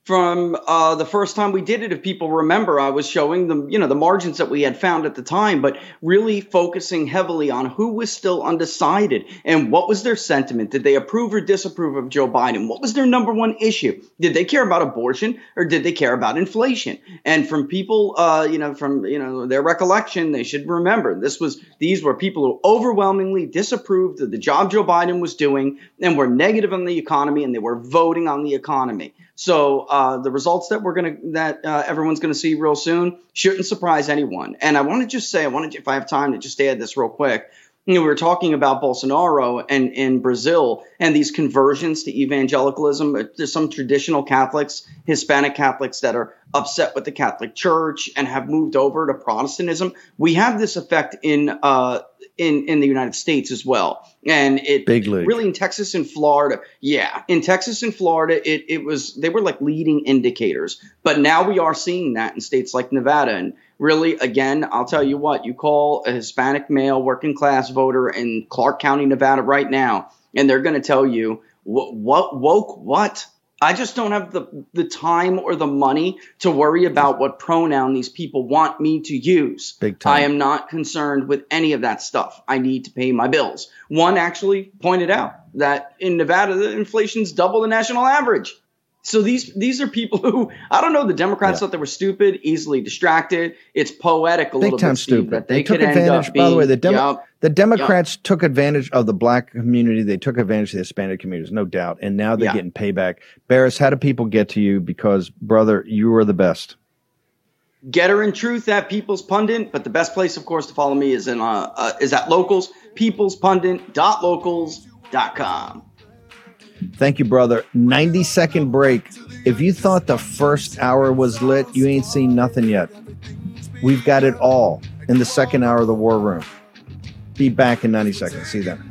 From uh, the first time we did it. If people remember, I was showing them, you know, the margins that we had found at the time, but really focusing heavily on who was still undecided and what was their sentiment. Did they approve or disapprove of Joe Biden? What was their number one issue? Did they care about abortion or did they care about inflation? And from people, uh, you know, from you know their recollection, they should remember this was these were people who overwhelmingly disapproved of the job Joe Biden was doing and were negative on the economy, and they were voting on the economy. So uh, the results that we're gonna that uh, everyone's gonna see real soon shouldn't surprise anyone. And I want to just say, I wanted, if I have time, to just add this real quick. You know, we were talking about Bolsonaro and in Brazil and these conversions to evangelicalism. Uh, there's some traditional Catholics, Hispanic Catholics that are upset with the Catholic Church and have moved over to Protestantism. We have this effect in uh, in in the United States as well. And it Big league. really in Texas and Florida, yeah, in Texas and Florida, it it was they were like leading indicators. But now we are seeing that in states like Nevada and really again, I'll tell you what, you call a Hispanic male working class voter in Clark County, Nevada right now, and they're going to tell you what, what woke what I just don't have the, the time or the money to worry about what pronoun these people want me to use. Big time. I am not concerned with any of that stuff. I need to pay my bills. One actually pointed out that in Nevada, the inflation's double the national average. So these these are people who I don't know. The Democrats yeah. thought they were stupid, easily distracted. It's poetic a Big little time bit. stupid. Steve, they, they took advantage. Being, by the way, the, Demo- yep, the Democrats yep. took advantage of the black community. They took advantage of the Hispanic communities, no doubt. And now they're Yeah. getting payback. Baris, how do people get to you? Because brother, you are the best. GETTR in truth at People's Pundit, but the best place, of course, to follow me is in uh, uh is at locals peoplespundit.locals.com. Thank you, brother. 90 second break. If you thought the first hour was lit, you ain't seen nothing yet. We've got it all in the second hour of the War Room. Be back in 90 seconds. See you then.